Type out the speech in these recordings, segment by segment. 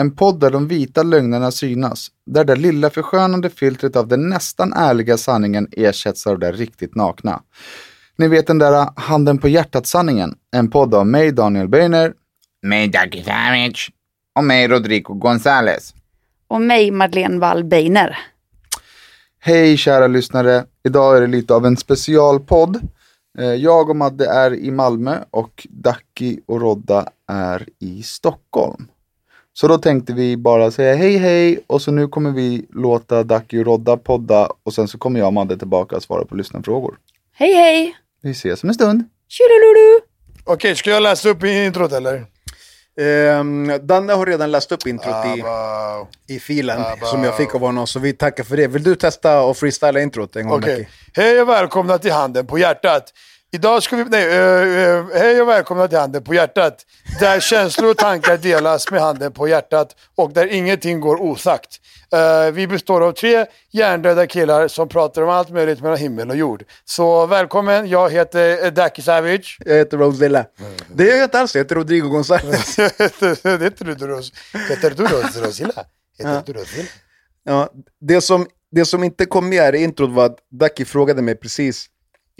En podd där de vita lögnerna synas. Där det lilla förskönande filtret av den nästan ärliga sanningen ersätts av det riktigt nakna. Ni vet den där Handen på hjärtat-sanningen. En podd av mig, Daniel Beiner. Mig Ducky Savage. Och mig Rodrigo Gonzales. Och mig, Madeleine Wall Beiner. Hej kära lyssnare. Idag är det lite av en specialpodd. Eh, Jag och Madde är i Malmö och Ducky och Rodda är i Stockholm. Så då tänkte vi bara säga hej hej och så nu kommer vi låta Ducky och Rodda podda och sen så kommer jag och Madde tillbaka och svara på lyssnarfrågor. Hej, hej! Vi ses om en stund. Tjurululu! Okej, ska jag läsa upp introt eller? Ehm, Danne har redan läst upp introt Ah, i, wow. i filen Ah, som jag fick av honom, så vi tackar för det. Vill du testa och freestyla introt en gång. Becky? Hej och välkomna till Handen på hjärtat. Idag ska vi... Nej, eh, eh, hej och välkomna till Handen på hjärtat. Där känslor och tankar delas med handen på hjärtat och där ingenting går osagt. Eh, vi består av tre hjärndöda killar som pratar om allt möjligt mellan himmel och jord. Så välkommen, jag heter Daki Savage. Jag heter Rosilla. Det gör jag inte alls, jag heter Rodrigo Gonzales. det heter du Ros- Heter du Ros- Rosilla? Heter du Rosilla? ja, det, som, det som inte kom med i introt var att Ducky frågade mig precis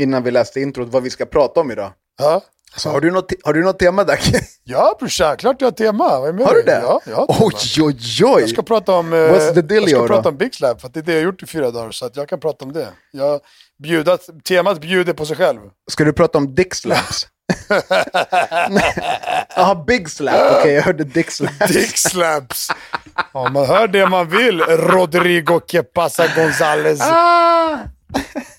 innan vi läste introt vad vi ska prata om idag. Ja. Så har, du något, har du något tema Ducky? Ja brorsan, klart jag har tema. Har du det? Ja, jag har tema. oj, oj, oj! Jag ska prata om, eh, What's the dealio jag ska då? prata om Big Slap, för att det är det jag har gjort i fyra dagar, så att jag kan prata om det. Jag bjudat, temat bjuder på sig själv. Ska du prata om dick slaps? Jaha, big slap. Okej, jag hörde dick slap. Dick slaps! Ja, man hör det man vill, Rodrigo Que Pasa Gonzales.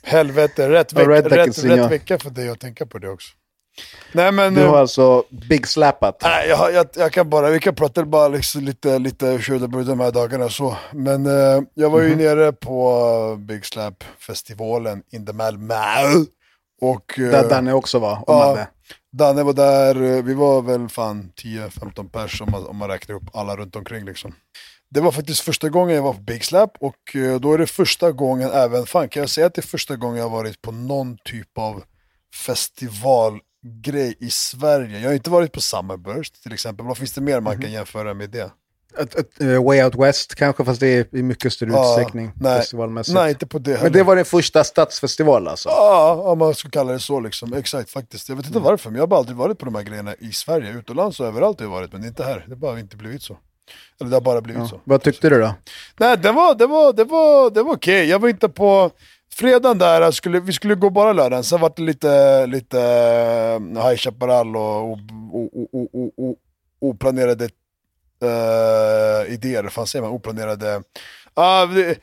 Helvete, rätt, veck, rätt, rätt vecka för dig att tänka på det också. Nej men... Du har eh, alltså big slappat. Nej, jag, jag, jag kan bara, vi kan prata bara liksom lite, lite Ködaburg de här dagarna så. Men eh, jag var ju Mhm. nere på Big Slap-festivalen in the Malmö. Och, eh, Där Danne också var och ja, Madde. Danne var där, eh, vi var väl fan 10-15 pers om man, om man räknar upp alla runt omkring liksom. Det var faktiskt första gången jag var på Big Slap och eh, då är det första gången även, fan kan jag säga att det är första gången jag har varit på någon typ av festivalgrej i Sverige. Jag har inte varit på Summerburst till exempel, vad finns det mer man kan jämföra med det? Ett, ett, eh, Way Out West kanske, fast det är i mycket större Ja, utsträckning nej, festivalmässigt. nej, inte på det heller. Men det var din första stadsfestival alltså? Ja, om man ska kalla det så liksom. Exakt faktiskt. Jag vet inte varför, men jag har bara aldrig varit på de här grejerna i Sverige. Utomlands och överallt har jag varit, men inte här. Det har bara inte blivit så. Eller det har bara blivit så. Vad tyckte du då? Nej, det var, det var, det var, det var okej. Jag var inte på... Fredagen där, skulle, vi skulle gå bara lördagen, sen var det lite, lite uh, High Chaparral och oplanerade uh, idéer, vad fan säger man? Oplanerade... Ah, det,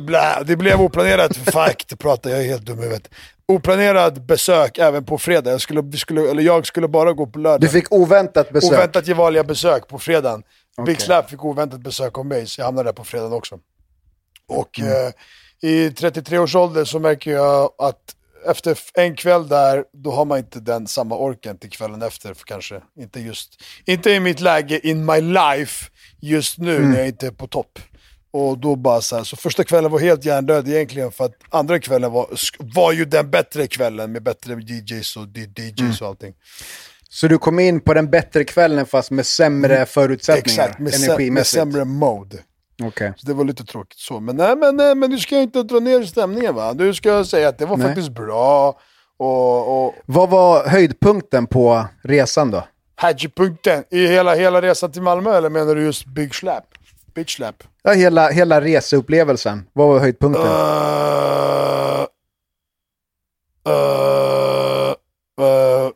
blä, det blev oplanerat, fuck, det pratar jag är helt dum i huvudet. Oplanerad besök även på fredag. Jag skulle, vi skulle, eller jag skulle bara gå på lördag. Du fick oväntat besök? Oväntat Gevalia besök på fredagen. Okej. Big Slap fick oväntat besök av mig, så jag hamnade där på fredagen också. Och Mm. eh, i 33 års ålder så märker jag att efter en kväll där, då har man inte den samma orken till kvällen efter för kanske. Inte just, inte i mitt läge in my life just nu Mm. när jag inte är på topp. Och då bara så här, så första kvällen var helt hjärndöd egentligen för att andra kvällen var, var ju den bättre kvällen med bättre DJs och DJs Mm. och allting. Så du kom in på den bättre kvällen fast med sämre förutsättningar Exakt, med, sä- med sämre mode. Okej. Så det var lite tråkigt så. Men nej, men, nej, men du ska inte dra ner stämningen va. Du ska säga att det var Nej. faktiskt bra. Och, och Vad var höjdpunkten på resan då? Hadji-punkten i hela, hela resan till Malmö eller menar du just Big Slap? Bitch Slap? Ja, hela, hela reseupplevelsen. Vad var höjdpunkten? Uh, uh,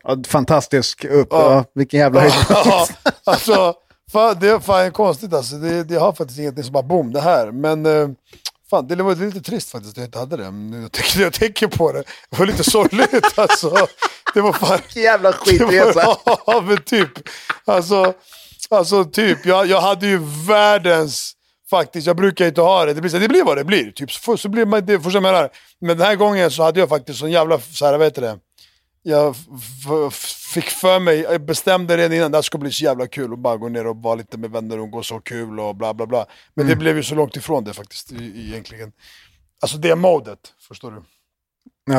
Ja, fantastisk upp. Ja. Vilken jävla höjdpunkt. alltså, fan, det är fan konstigt alltså. Det, det har faktiskt ingenting som bara boom, det här. Men eh, fan, det var lite trist faktiskt att jag inte hade det. Men nu jag tänker, jag tänker på det, det var lite sorgligt alltså. Det var fan... Vilken jävla skitresa. Ja, men typ. Alltså, alltså typ, jag, jag hade ju världens... Faktiskt, jag brukar inte ha det. Det blir, så- det blir vad det blir. Typ, så, så blir man, det, förstår jag menar? Men den här gången så hade jag faktiskt sån jävla, så här, vad heter det? Jag fick för mig, jag bestämde redan innan, det här ska bli så jävla kul att bara gå ner och vara lite med vänner och gå så kul och bla bla bla. Men det blev ju så långt ifrån det faktiskt i- egentligen. Alltså det modet, förstår du?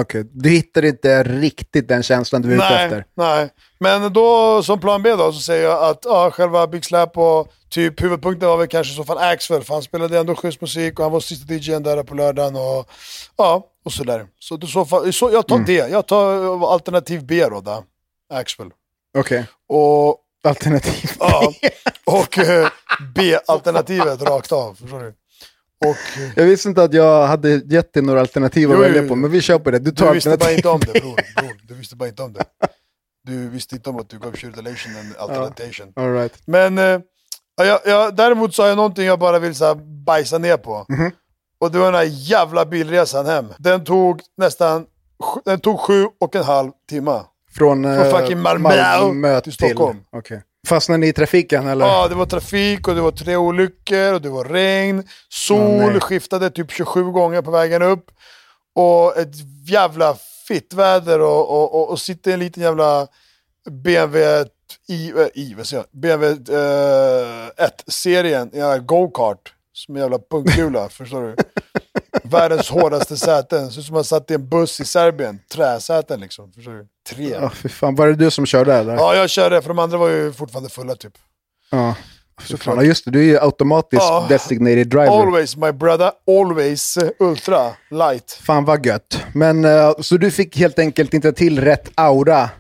Okej, du hittade inte riktigt den känslan du var ute efter. Nej, men då som plan B då så säger jag att ja, själva Big Slap och typ huvudpunkten var väl kanske i så fall Axwell, för han spelade ändå schysst musik och han var sista DJn där på lördagen och ja, och sådär. Så, så så jag tar det, jag tar alternativ B då, där. Axwell. Okej, Och, alternativ. ja, och eh, B-alternativet rakt av, förstår du? Och eh, Jag visste inte att jag hade gett dig några alternativ att Jo, välja på, men vi kör på det. Du tar du visste bara inte om det bror, bror. Du visste bara inte om det. Du visste inte om att du gav shirtelation en alternatation. All right. Men eh, ja, jag, jag, däremot så har jag någonting jag bara vill så här, bajsa ner på. Mhm. Och det var den här jävla bilresan hem. Den tog nästan den tog sju och en halv timme. Från, eh, fucking Malmö till Stockholm. Okej. Fastnade ni i trafiken eller? Ja, det var trafik och det var tre olyckor och det var regn. Sol nej. skiftade typ 27 gånger på vägen upp. Och ett jävla fittväder och, och, och, och sitta i en liten jävla BMW i, äh, i vad säger jag? BMW eh, 1-serien, ja, go-kart. Som en jävla punkkula, förstår du? Världens hårdaste säten. Ut som man satt i en buss i Serbien. Träsäten liksom, förstår du? Tre. Ja, fy fan. Var det du som körde eller? Ja, jag körde, för de andra var ju fortfarande fulla typ. Ja. Fan. Ja, just det, du är ju automatiskt Ja. designated driver. Always my brother, always ultra light. Fan vad gött. Men eh, så du fick helt enkelt inte till rätt aura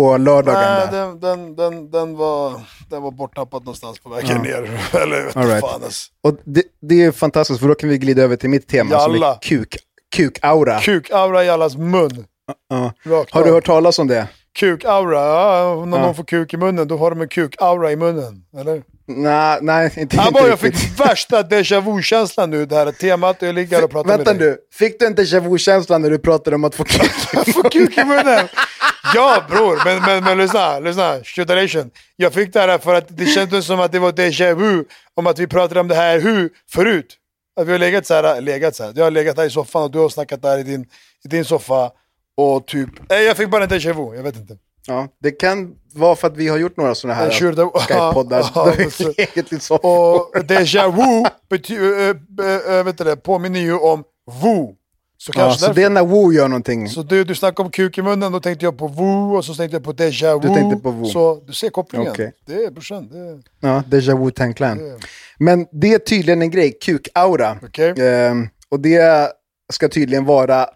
på lördagen Nej, den, den, den, den, var, den var borttappad någonstans på vägen ner. Eller All right. fan alltså. Och det, det är fantastiskt för då kan vi glida över till mitt tema som Jalla. är kuk. Kuk-aura. Kuk-aura i allas mun. Ja. Rakt Har du hört talas om det? Kuk-aura, ja, när Ja. någon får kuk i munnen, då har de en kuk-aura i munnen. Eller? Nej, nej inte, Ja, inte bara, jag riktigt. fick värsta déjà vu-känslan nu, det här temat, jag ligger och pratar Vänta med dig. nu, fick du inte déjà vu-känslan när du pratade om att få kuk? Få kuk i munnen! Ja bror, men, men, men lyssna, lyssna, shooteration. Jag fick det här för att det kändes som att det var déjà vu, om att vi pratade om det här hu förut. Att vi har legat så här, legat så här. Jag har legat här i soffan och du har snackat där i din, i din soffa. Och typ, nej jag fick bara en déjà vu, jag vet inte. Ja, det kan vara för att vi har gjort några sådana här Skype-poddar. Ja, soffan. Och déjà vu äh, vet du det, påminner ju om vu. Så Ja, så det är när Woo gör någonting. Så du, du snackade om kuk i munnen, då tänkte jag på vu och så tänkte jag på déjà vu. Du tänkte på vu. Så du ser kopplingen. Okej. Det är brorsan. Det är... Ja, déjà vu Tang Clan. Det- Men det är tydligen en grej, kuk-aura. Okej. Ehm, och det ska tydligen vara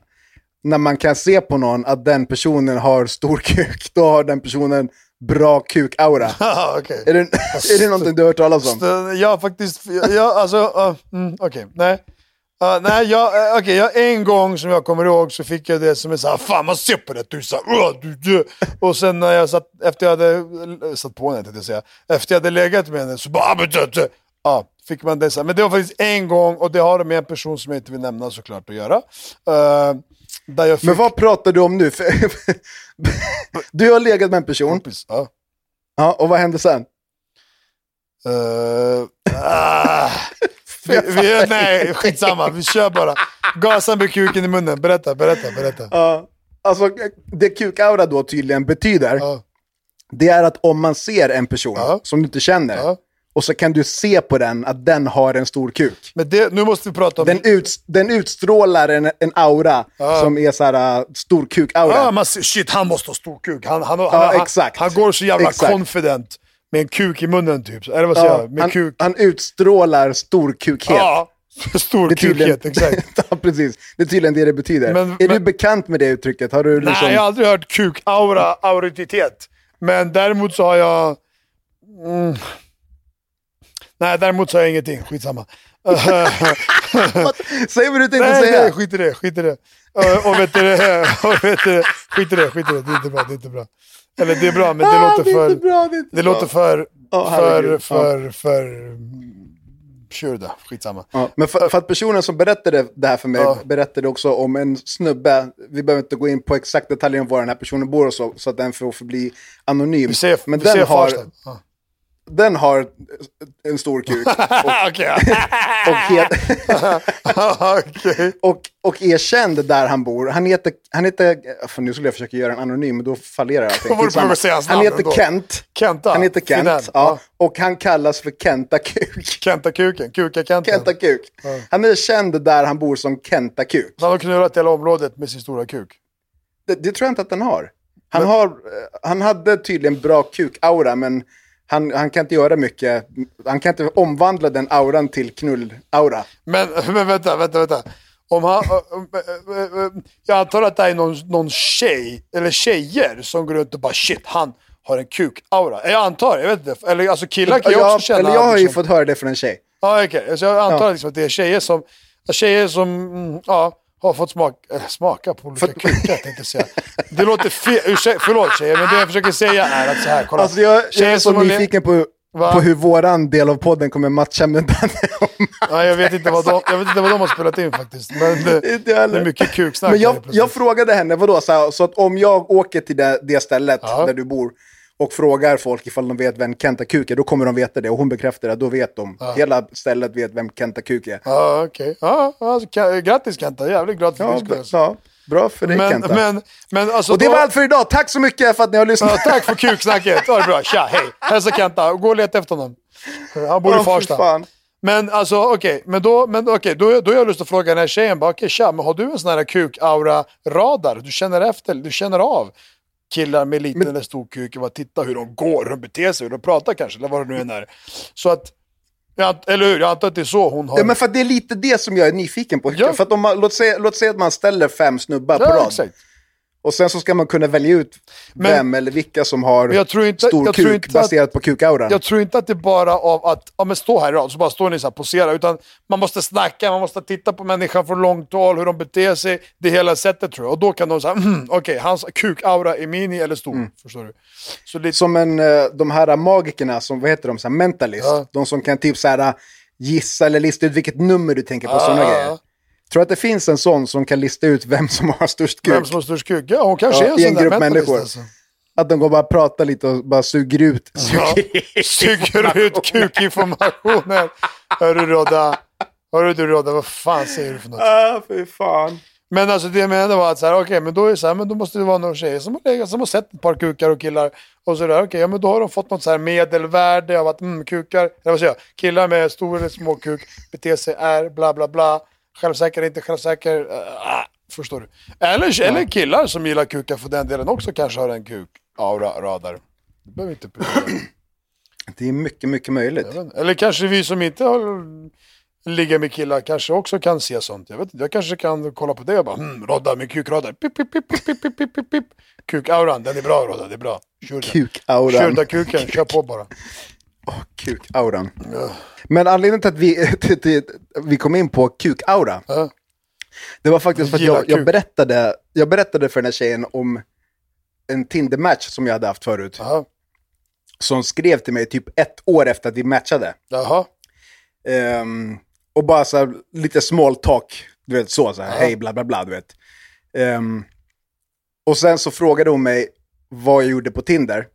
när man kan se på någon att den personen har stor kuk, då har den personen bra kuk-aura. Okej. är, det, är det någonting du har hört talas om? Så, Ja, faktiskt. Ja, alltså, uh, mm, okej. Nej. Uh, nej, jag, uh, okej, jag, en gång som jag kommer ihåg så fick jag det som är såhär, fan man ser på det, du så här, "Åh, du, du. Och sen när jag satt, efter jag hade, satt på henne tänkte jag säga, efter jag hade legat med henne så bara, "Ah, men du, du." Ja, fick man det så här. Men det var faktiskt en gång, och det har det med en person som jag inte vill nämna såklart att göra. Uh, där jag fick... Men vad pratar du om nu? Du har legat med en person, Kompis, ja. ja, och vad hände sen? Uh, ah, vi, vi, nej, skitsamma. Vi kör bara. Gasa med kuken i munnen. Berätta, berätta, berätta. Ja. alltså, det kukaura då tydligen betyder, Ja. det är att om man ser en person som du inte känner. Och så kan du se på den att den har en stor kuk. Men det, nu måste vi prata om... Den, ut, den utstrålar en, en aura som är så här uh, stor kuk-aura. Ja, man ser, shit, han måste ha stor kuk. Han, han, han, Ja, han, exakt. han går så jävla Exakt. confident med en kuk i munnen typ. Eller vad säger Ja, jag? Med han, kuk. han utstrålar storkukhet. Ja, stor Det tydligen- kukhet, exakt. ja, precis. Det är tydligen det det betyder. Men- är du men- bekant med det uttrycket? Har du liksom... Nej, jag har aldrig hört kuk-aura, aurititet. Men däremot så har jag... Mm. Nej, däremot har jag ingenting. Skitsamma. Säg vad du tänkte nej, säga. nej, skit i det. Skit i det. Uh, och vet du det, och vet du, skit i det, skit i det. Det är inte bra, det är inte bra. Eller det är bra, men det Ah, låter för... bra, det låter för... Ja, för, för, för... Kör det, skitsamma. Ja, men för, för att personen som berättade det här för mig Ja. berättade också om en snubbe, vi behöver inte gå in på exakt detaljer om var den här personen bor och så, så att den får förbli anonym. Vi säger, men vi den, har. Ja. Den har en stor kuk. Och, he- Okej. och, och är känd där han bor. Han heter, han heter för nu skulle jag försöka göra en anonym, men då fallerar allting. Han heter. Kent. Kenta. Han heter Kent, Finell. ja. Och han kallas för Kenta Kuk. Kenta-kuken. Kuka-Kenta. Kenta Kuk. Han är känd där han bor som Kenta Kuk. Han har knullat hela området med sin stora kuk. Det, det tror jag inte att den har. Han, har, eh, han hade tydligen bra kuk-aura, men han, han kan inte göra mycket. Han kan inte omvandla den auran till knull-aura. Men, men vänta, vänta, vänta. Om han, jag antar att det är någon, någon tjej, eller tjejer, som går runt och bara shit, han har en kuk-aura. Jag antar, jag vet inte. Eller alltså killar kan ju också känna... eller jag har ju liksom- fått höra det från en tjej. Ja, okej. Så jag antar Ja. liksom att det är tjejer som, tjejer som mm, ja, har fått smaka, äh, smaka på olika kukar tänkte jag säga. Det låter fel, ursäkta, förlåt tjejer, men det jag försöker säga är att så här, kolla. Alltså jag, jag är så nyfiken på, Va? på hur våran del av podden kommer matcha med den. Ja, jag, vet inte vad de, jag vet inte vad de har spelat in faktiskt. Men det, det är mycket kuksnack. Men jag, jag frågade henne, vadå, så, här, så att om jag åker till det, det stället Ja. där du bor och frågar folk ifall de vet vem Kenta Kuk är, då kommer de veta det. Och hon bekräftar det, då vet de. Hela stället vet vem Kenta Kuk är. Ja, okej. Ja, alltså, ka- grattis Kenta, jävligt glad för Ja, din skull. ja, bra för dig Men, Kenta. men, men alltså... och det då- var allt för idag. Tack så mycket för att ni har lyssnat. Ja, tack för kuksnacket. Ha det bra. Tja, hej. Hälsa Kenta. Gå och leta efter honom. Han bor i Farsta. Men alltså okej, men då, men, okej, då, då har jag lust att fråga den här tjejen, bara, okej tja, men har du en sån här kuk-aura-radar? Du känner efter, du känner av killar med liten eller stor kuk, bara titta hur de går, hur de beter sig, hur de pratar kanske, eller vad det nu än är. Så att, jag, eller hur, jag antar att det är så hon har... Ja, men för att det är lite det som jag är nyfiken på. Ja. För att om man, låt, säga, låt säga att man ställer fem snubbar på Ja, rad. exakt. Och sen så ska man kunna välja ut Men- vem eller vilka som har jag tror inte- stor jag tror kuk inte att- baserat på kukauran. Jag tror inte att det är bara av att ja, men stå här i rad, så bara står ni så här posera, utan man måste snacka, man måste titta på människan från långt håll, hur de beter sig, det hela sättet tror jag. Och då kan de säga, mm, okej, hans kukaura är mini eller stor. Mm. Förstår du? Så lite, Som en, eh, de här magikerna som, vad heter de, så här mentalist. Ja. De som kan typ så här eh, gissa eller lista ut vilket nummer du tänker på, Ja, sådana grejer. Tror att det finns en sån som kan lista ut vem som har störst kuk? vem som har störst kuk? Ja, hon kanske Ja, är en i sån en där grupp mentalist, människor. Alltså. Att de går bara och pratar lite och bara suger ut. Ja. Suger Suger ut kukinformationen. Hörru Rodda, hörru du Rodda, vad fan säger du för något? Ah, fy fan. Men alltså det jag menade var att så här, okej, men då är så här, men då måste det vara några tjejer som har, som har sett ett par kukar och killar och sådär. Okej, ja men då har de fått något så här medelvärde av att mm, kukar, eller vad säger jag, killar med stor eller små kuk beter sig är bla bla bla, Självsäker, inte självsäker. Äh, förstår du? Eller, ja. eller killar som gillar kukar för den delen också kanske har en kuk-aura-radar. Det behöver inte Det är mycket, mycket möjligt. Eller kanske vi som inte har ligga med killar kanske också kan se sånt. Jag, vet, inte, jag kanske kan kolla på det och bara hmm, rodda med kukrodda. Pip, pip, pip, pip, pip, pip, pip, pip. Kukauran, den är bra rodda, det är bra. Kjurda. Kukauran. Kjurda kuken, kör på bara. Kukauran. Men anledningen till att vi, till, till, vi kom in på kukaura, Ja. det var faktiskt för att jag, jag, berättade, jag berättade för den här tjejen om en Tinder-match som jag hade haft förut. Jaha, Som skrev till mig typ ett år efter att vi matchade. jaha. Ehm, och bara så här, lite small talk, du vet så, så här, hej bla bla bla, du vet. Ehm, och sen så frågade hon mig vad jag gjorde på Tinder.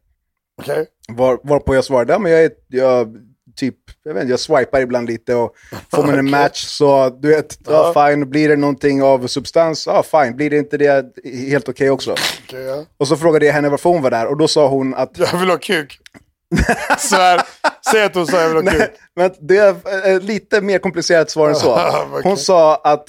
Okej. Var, varpå jag svarade, ja, men jag är jag typ, jag vet inte, jag swipar ibland lite och får man en match så, du vet, ja, fine, blir det någonting av substans, ja fine, blir det inte det, helt okej också. Okej, ja. Och så frågade jag henne varför hon var där och då sa hon att Jag vill ha kuk. Svär. Säg att hon sa jag vill ha kuk. Men det är eh, lite mer komplicerat svar än så. Hon sa att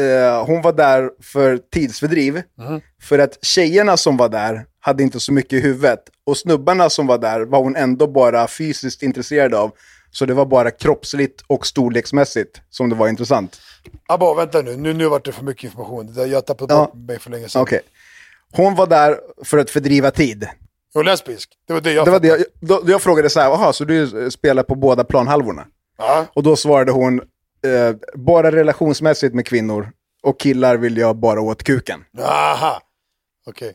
eh, hon var där för tidsfördriv. Mhm. För att tjejerna som var där hade inte så mycket i huvudet. Och snubbarna som var där var hon ändå bara fysiskt intresserad av. Så det var bara kroppsligt och storleksmässigt som det var intressant. Abba, vänta nu. Nu, nu vart det för mycket information. Jag tappade Ja. bort mig för länge sedan. Okej. Hon var där för att fördriva tid. Hon är lesbisk. Det var det jag Det var det jag, då, jag frågade så här, jaha, så du spelar på båda planhalvorna? Ja. Och då svarade hon, eh, bara relationsmässigt med kvinnor och killar vill jag bara åt kuken. Aha. Okej.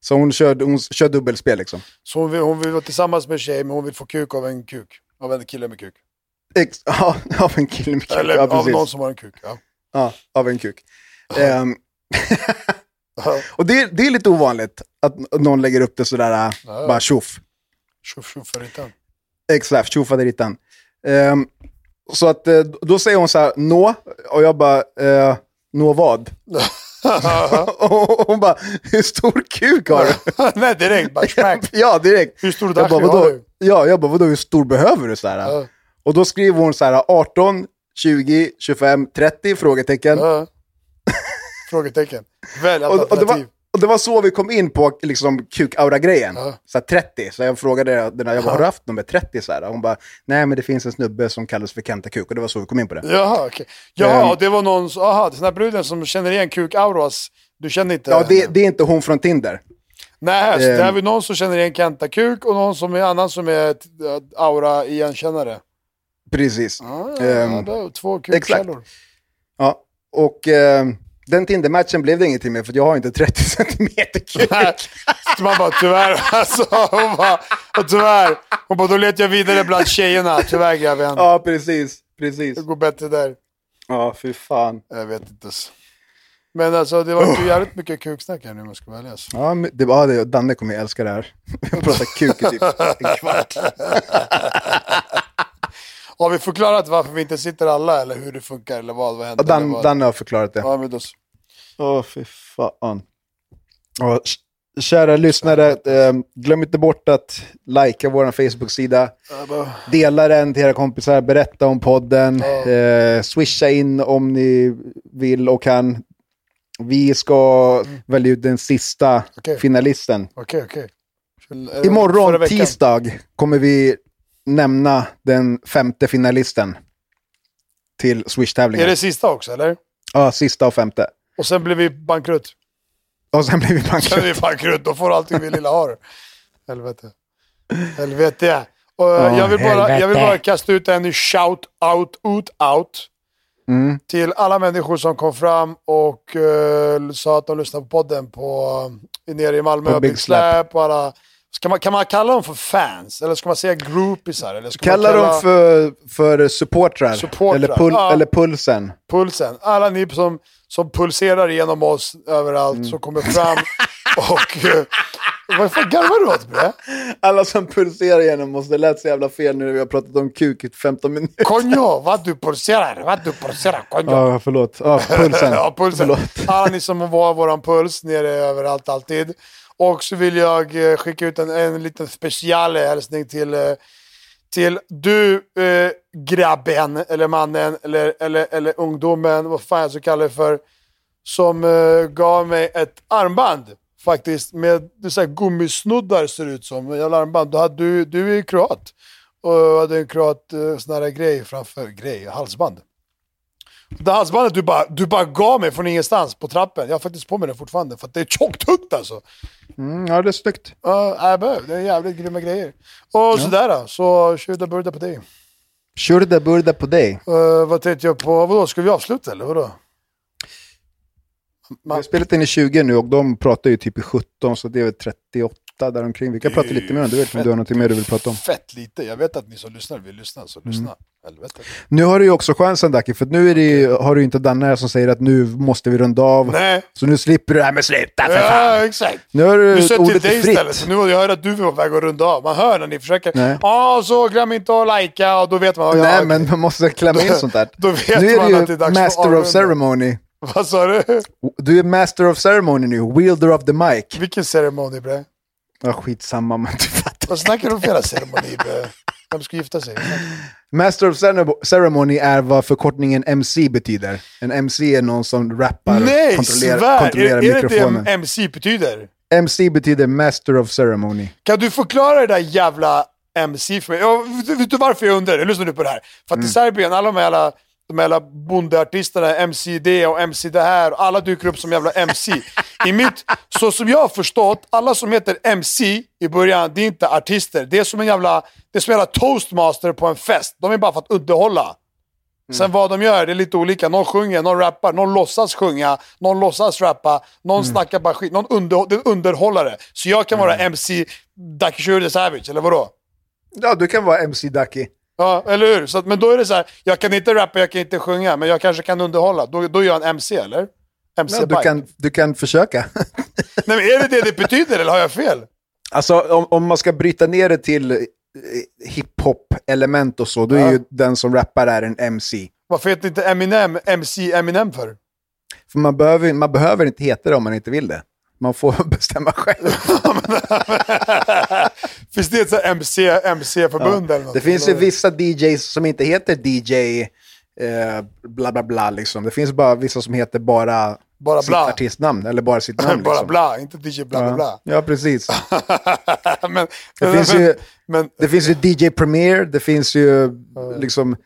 Så hon kör, hon kör dubbelspel liksom. Så hon vill, hon vill vara tillsammans med en tjej, men hon vill få kuk av en kuk. Av en kille med kuk. Ex ja, av en kille med kuk. Eller ja, av någon som har en kuk. Ja. Ja, av en kuk. Ehm, Ja. och det, det är lite ovanligt att någon lägger upp det sådär, äh, bara tjoff. Tjoff tjoff för ritan. Exakt, tjofaderittan. Um, så att eh, då säger hon så här, nå, och jag bara, eh, nå vad? och hon bara, hur stor kuk har du? Nej, direkt. Bara smack. ja, direkt. Hur stor jag bara, har du? Ja, jag bara, vadå, hur stor behöver du? Så här? Och då skriver hon så här, 18, 20, 25, 30? Frågetecken. Frågetecken. Välj Och, och, det var, alternativ. Och det var så vi kom in på liksom, kuk-aura-grejen. Ja. Så här, 30. Så jag frågade den här, jag bara, har du haft nummer 30? Så här, hon bara, nej men det finns en snubbe som kallas för Kenta Kuk. Och det var så vi kom in på det. Jaha, okej. Ehm. och det var någon, aha, den här bruden som känner igen kuk-auras. Du känner inte Ja, det, det är inte hon från Tinder. Nej, så det Ehm. är väl någon som känner igen Kenta-kuk och någon som är annan som är aura-igenkännare. Precis. Ah, ja, Ehm, det är två exakt. kukkällor. Ja, och eh, den Tinder-matchen blev det ingenting med för jag har inte 30 centimeter kuk. Nej, man bara tyvärr, alltså hon bara, och tyvärr. Hon bara, då letar jag vidare bland tjejerna. Tyvärr grabben. Ja, precis. Precis. Det går bättre där. Ja, fy fan. Jag vet inte. Men alltså det var ju jävligt mycket kuksnack här nu om jag ska vara ärlig. Alltså. Ja, det var det. Danne kommer ju älska det här. Vi pratar kuk i typ en kvart. Har vi förklarat varför vi inte sitter alla eller hur det funkar eller vad? Vad händer? Dan? Danne har förklarat det. Ja, men då... Åh, fy fan. Och, kära lyssnare, eh, glöm inte bort att likea vår Facebook-sida. Dela den till era kompisar, berätta om podden. Eh, swisha in om ni vill och kan. Vi ska välja ut den sista Okej. finalisten. Okej, okej. Eh, Imorgon, tisdag, kommer vi nämna den femte finalisten till Är Swish-tävlingen. det sista också eller? Ja, sista och femte. Och sen blir vi bankrutt. Och sen blir vi Sen är bankrutt. vi bankrutt, då får allting vi lilla har. Helvete. Helvete. Och jag, vill bara, jag vill bara kasta ut en shout out, ut, out. Mm. Till alla människor som kom fram och eh, sa att de lyssnade på podden på, uh, nere i Malmö. På Big Slap och alla. Ska man, kan man kalla dem för fans? Eller ska man säga groupisar? Eller ska Kalla kalla dem för, för supportrar. Supportrar, Eller, pul- ja. eller pulsen. pulsen. Alla ni som, som pulserar genom oss överallt, Mm. som kommer fram och... eh, vad fan garvar du åt bre? Alla som pulserar genom oss. Det lät så jävla fel nu när vi har pratat om kuk i 15 minuter. Konjo, vad du pulserar, vad du pulserar, konjo. Ja, förlåt. Ja, pulsen. ja, pulsen. Förlåt. Alla ni som var våran puls nere överallt alltid. Och så vill jag eh, skicka ut en, en liten special hälsning till, eh, till du eh, grabben, eller mannen, eller, eller, eller ungdomen, vad fan jag ska kalla det för, som eh, gav mig ett armband. Faktiskt med det så här gummisnoddar ser det ut som. En jävla armband. Du, hade, du, du är ju kroat. Och hade en kroat eh, sån här grej framför, grej, halsband. Det halsbandet du bara, du bara gav mig från ingenstans på trappen. Jag har faktiskt på mig det fortfarande för det är tjockt alltså. Mm, ja, det är snyggt. Ja, bö, det är jävligt grymma grejer. Och sådär då, så tjuda burda på dig. Shurda burda på dig. Uh, vad tänkte jag på, vadå, ska vi avsluta eller vadå? Vi har spelat in i 20 nu och de pratar ju typ i 17 så det är väl 38 ofta där omkring. Vi kan prata lite mer om det, du vet om du har något mer du vill prata om. Fett lite. Jag vet att ni som lyssnar vill lyssna, så lyssna. Helvete. Nu har du ju också chansen Daki, för nu ju- har du ju inte Danne som säger att nu måste vi runda av. Nej. Så nu slipper du det här med sluta för fan. Ja, exakt. Nu har Nu du jag ordet dig är istället. fritt. Nu jag hör att du är på väg att runda av. Man hör när ni försöker. Ja, så glöm inte att likea och då vet man. Nej, ja, men man måste klämma in sånt där. då vet nu är du ju master of ceremony. Vad sa du? Du är master of ceremony nu, wielder of the mic. Vilken ceremoni bre? Ja, skitsamma, men du fattar. Vad snackar du om för jävla ceremoni? Vem ska gifta sig? Master of cere- ceremony är vad förkortningen MC betyder. En MC är någon som rappar, Nej, kontrollerar, svär! kontrollerar Är, är det mikrofonen. det MC betyder? MC betyder master of ceremony. Kan du förklara det där jävla MC för mig? Ja, vet, vet du varför jag undrar? Lyssna nu på det här. För att Mm. i Serbien, alla de här jävla, de jävla bondeartisterna, MC det och MC det här, och alla dyker upp som jävla MC. I mitt, så som jag har förstått, alla som heter MC i början, det är inte artister. Det är som en jävla, det är som en jävla toastmaster på en fest. De är bara för att underhålla. Sen vad de gör, det är lite olika. Någon sjunger, någon rappar, någon låtsas sjunga, någon låtsas rappa, någon snackar bara skit, någon under, det är underhållare. Så jag kan vara MC the Savage, eller vadå? Ja, du kan vara MC Ducky. Ja, eller hur? Så, att- men då är det så här, jag kan inte rappa, jag kan inte sjunga, men jag kanske kan underhålla. Då, då är jag en MC, eller? MC Ja, du, kan, du kan försöka. Nej, men är det det det betyder, eller har jag fel? Alltså om, om man ska bryta ner det till eh, hiphop-element och så, då är Ja. ju den som rappar är en MC. Varför heter inte Eminem MC Eminem för? För man behöver, man behöver inte heta det om man inte vill det. Man får bestämma själv. Finns det ett MC, MC-förbund eller något? Det finns ju vissa DJs som inte heter DJ eh, bla bla bla liksom. Det finns bara vissa som heter bara, Bara sitt bla. artistnamn, eller bara sitt namn. Bara liksom. bla, inte DJ bla bla bla. Ja, ja, precis. men, Det men, finns men, ju- Det finns ju DJ Premier, det finns ju liksom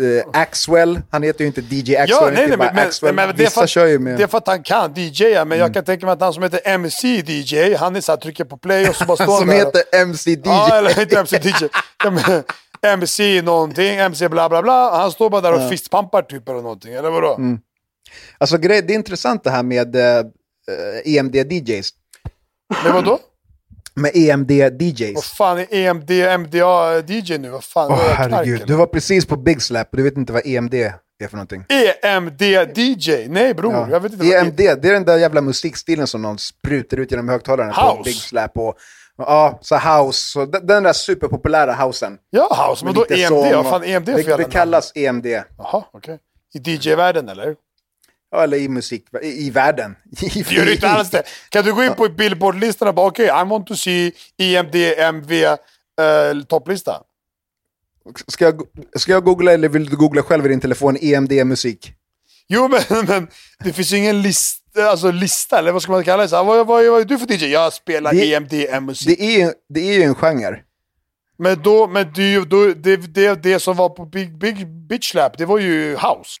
eh, Axwell, han heter ju inte DJ Axwell, ja, nej, nej, men, men, Axwell. men det, är för, kör ju att- med... Mm. det är för att han kan DJa, men jag kan tänka mig att han som heter MC DJ, han är så här, trycker på play och så bara står han som där. heter MC DJ. Ja, eller inte MC DJ. Ja, men MC någonting, MC bla bla bla. Han står bara där och fistpampar typ eller någonting, eller vadå? Mm. Alltså grej, det är intressant det här med eh, eh, EMD-DJs. Men vadå? Med E EMD-DJs. Vad fan är E EMD, MDA DJ nu? Vad fan? Åh är herregud, du var precis på Big Slap och du vet inte vad EMD är för någonting. EMD DJ? Nej bror, Ja. jag vet inte EMD, det är den där jävla musikstilen som någon sprutar ut genom högtalarna på House. Big Slap. Och, ja, så house. Så den, där superpopulära housen. Ja, house, men då EMD, som- vad fan EMD för det, det kallas EMD. Jaha, okej. I DJ-världen eller? Eller i musik, i, i världen. Det gör inte alls det. Kan du gå in på Billboard-listan och bara okej, I want to see E EMD MV eh, topplista? Ska jag, ska jag googla eller vill du googla själv i din telefon EMD-musik? Jo men, men det finns ju ingen lista, alltså lista, eller vad ska man kalla det? Så, vad, vad, vad är du för DJ? Jag spelar E Det- EMD-musik. Det är, ju- det är ju en genre. Men då, men det, då, det, det, det som var på Big, Big Bitch Slap, det var ju house.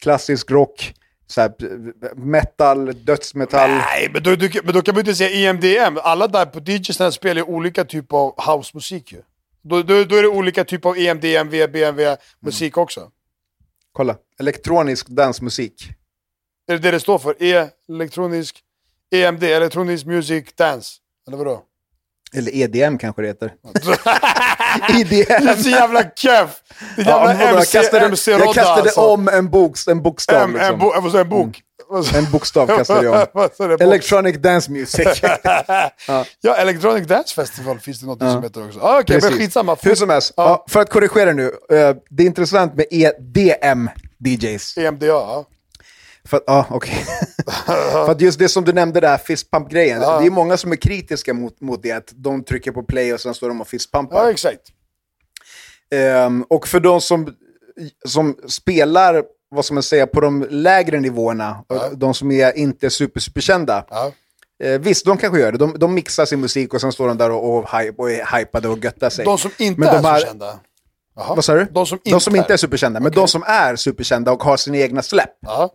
klassisk rock, så här, metal, dödsmetall. Nej, men då, du, men då kan man inte säga EMDM. Alla där på DJs spelar ju olika typer av housemusik ju. Då, då, då är det olika typer av EMDM, BMW musik också. Kolla, elektronisk dansmusik. Är det det det står för? E, elektronisk, EMD, elektronisk music dance. Eller vadå? Eller EDM kanske det heter. Det är EDM. så jävla keff! Det är Ja, jävla vadå, jag MC, kastade, MC jag kastade alltså. om en, boks, en bokstav. En, en, liksom. bo, jag får säga en bok. En bokstav kastade jag om. Electronic Dance Music. Ja, Electronic Dance Festival finns det något som heter också. Ah, Okej, men Precis. skitsamma. Hur som helst, Ja. ja, för att korrigera nu. eh, det är intressant med EDM-DJs. EMDA, ja. För, ja, okej. för att just det som du nämnde där, fistpump-grejen. Det är många som är kritiska mot, mot det, att de trycker på play och sen står de och fistpumpar. Ja, exakt. Ehm, och för de som, som spelar, vad ska man säga, på de lägre nivåerna, och de som är inte super, superkända. Ja. Eh, visst, de kanske gör det. De, de mixar sin musik och sen står de där och, och, hype, och är hypade och göttar sig. De som inte Men är de här- så kända. Jaha. Vad sa du? De som inte, de som inte är superkända, men de som är superkända och har sina egna släpp Ja.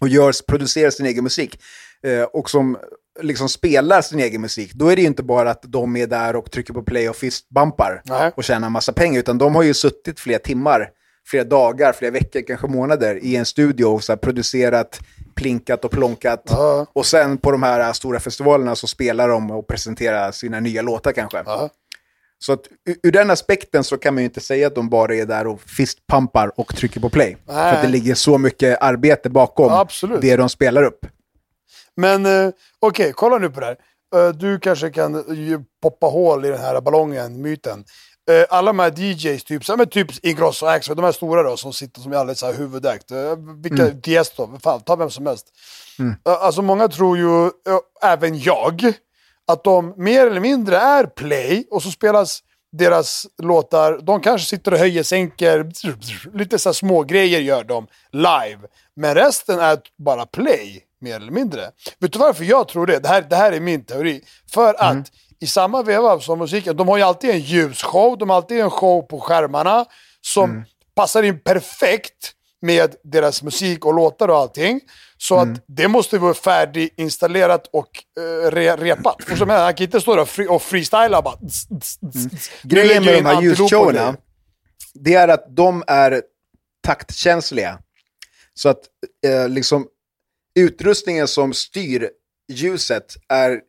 Och gör, producerar sin egen musik eh, och som liksom spelar sin egen musik, då är det ju inte bara att de är där och trycker på play och fistbumpar Nej. och tjänar massa pengar, utan de har ju suttit flera timmar, flera dagar, flera veckor, kanske månader i en studio och så producerat, plinkat och plonkat. Ja. Och sen på de här stora festivalerna så spelar de och presenterar sina nya låtar kanske. Ja. Så att, ur- den aspekten så kan man ju inte säga att de bara är där och fistpumpar och trycker på play. För att det ligger så mycket arbete bakom Absolut. det de spelar upp. Men eh, okej, kolla nu på det här. Eh, du kanske kan poppa hål i den här ballongen, myten. Eh, alla de här DJs, typ, men typ Ingrosso Axel, de här stora då, som sitter som är alldeles så här huvudägt. Eh, vilka, Mm. Tiesto, fan, ta vem som helst. Eh, alltså många tror ju, även jag, att de mer eller mindre är play och så spelas deras låtar, de kanske sitter och höjer, sänker, lite så små grejer gör de live. Men resten är bara play, mer eller mindre. Vet du varför jag tror det? Det här, det här är min teori. För att i samma veva som musiken, de har ju alltid en ljusshow, de har alltid en show på skärmarna som passar in perfekt med deras musik och låtar och allting. Så att det måste vara färdiginstallerat och uh, re repat. För som jag, han kan inte stå där och, free, och freestyla bara. tss, tss, tss. Nu Grejen med de här ljusshowerna, det är att de är taktkänsliga. Så att eh, liksom utrustningen som styr ljuset är,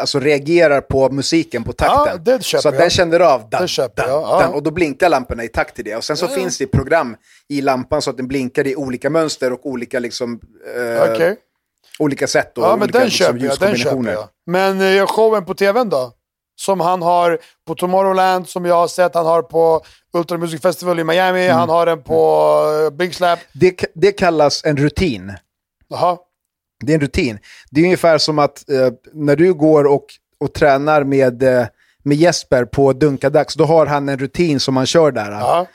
alltså reagerar på musiken, på takten. Ja, så att jag. den känner av dan, dan, jag, ja. dan, och då blinkar lamporna i takt till det. Och sen så finns det program i lampan så att den blinkar i olika mönster och olika, liksom, eh, Okej. olika sätt och Ja, olika den liksom, jag. Den köper jag. Men eh, showen på tvn då? Som han har på Tomorrowland, som jag har sett. Han har på Ultra Music Festival i Miami. Mm. Han har den på eh, Big Slap. Det, det kallas en rutin. Jaha. Det är en rutin. Det är ungefär som att eh, när du går och, och tränar med, eh, med Jesper på Dunkadags, då har han en rutin som han kör där. Ja.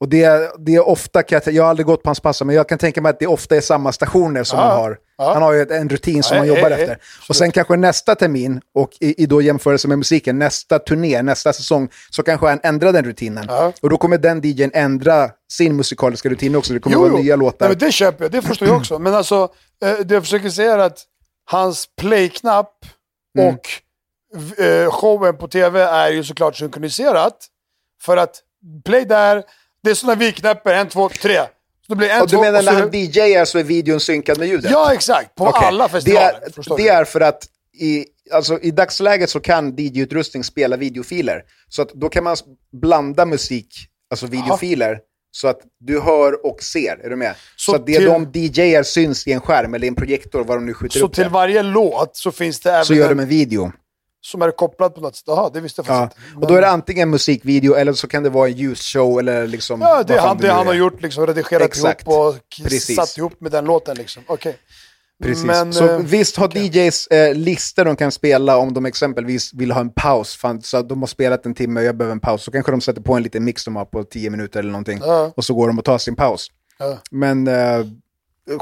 Och det, det är ofta, kan jag, jag har aldrig gått på hans pass, men jag kan tänka mig att det ofta är samma stationer som Ja. han har. Ja. Han har ju en rutin som Ja, han jobbar ja. efter. Och sen kanske nästa termin, och i, i då jämförelse med musiken, nästa turné, nästa säsong, så kanske han ändrar den rutinen. Och då kommer den DJn ändra sin musikaliska rutin också. Det kommer vara nya låtar. Nej, men det köper jag, det förstår jag också. Men alltså, eh, det jag försöker säga är att hans play-knapp Mm. och eh, showen på tv är ju såklart synkroniserat. För att play där, det är sådana vi-knappar, en, två, tre. Så det blir en, Och du två, menar och så när är han DJar så är videon synkad med ljudet? Ja, exakt. På Okej. alla festivaler. Det är, det är för att i, alltså, i dagsläget så kan DJ-utrustning spela videofiler. Så att då kan man blanda musik, alltså videofiler, så att du hör och ser. Är du med? Så, Så att det till- de DJar syns i en skärm eller i en projektor, vad de nu skjuter Så upp till det. varje låt så finns det även Så gör en de en video. Som är kopplad på något sätt. Jaha, det visste jag Ja. faktiskt inte. Och då är det antingen musikvideo eller så kan det vara en ljusshow eller liksom... Ja, det, fan han, det han är. har gjort, liksom redigerat Exakt. ihop och Precis. satt ihop med den låten. Liksom. Okej. Precis. Men, så eh, visst har DJs eh, listor de kan spela om de exempelvis vill ha en paus. Fan, så de har spelat en timme och jag behöver en paus. Så kanske de sätter på en liten mix de har på 10 minuter eller någonting. Ja. Och så går de och tar sin paus. Ja. Men eh,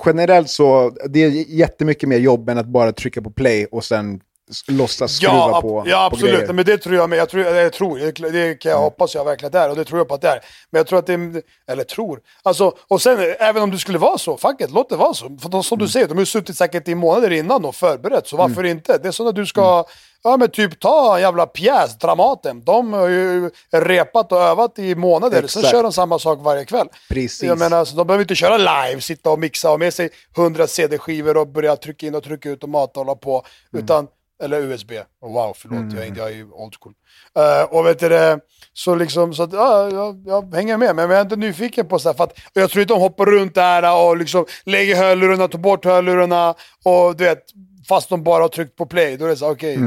generellt så, det är jättemycket mer jobb än att bara trycka på play och sen låtsas skruva Ja, på, ja på absolut. grejer. men det tror jag med. Jag tror, jag tror det, kan jag Mm. hoppas jag verkligen att är. Och det tror jag på att det är. Men jag tror att det är, eller tror. Alltså, och sen även om det skulle vara så, fuck it, låt det vara så. För som Mm. du säger, de har ju suttit säkert i månader innan och förberett. Så varför inte? Det är som när du ska, Mm. ja men typ ta en jävla pjäs, Dramaten. De har ju repat och övat i månader. Sen Exakt. kör de samma sak varje kväll. Precis. Jag menar, alltså, de behöver inte köra live, sitta och mixa och med sig 100 CD-skivor och börja trycka in och trycka ut och mata och hålla på. Mm. Utan Eller USB. Oh, wow, förlåt, Mm. jag, jag är ju old school. Eh, och vet du det, så liksom, så att, ja, jag, jag hänger med. Men jag är inte nyfiken på så här, för att, jag tror inte de hoppar runt där och liksom lägger hörlurarna, tar bort hörlurarna och du vet, fast de bara har tryckt på play. Då är det så okej.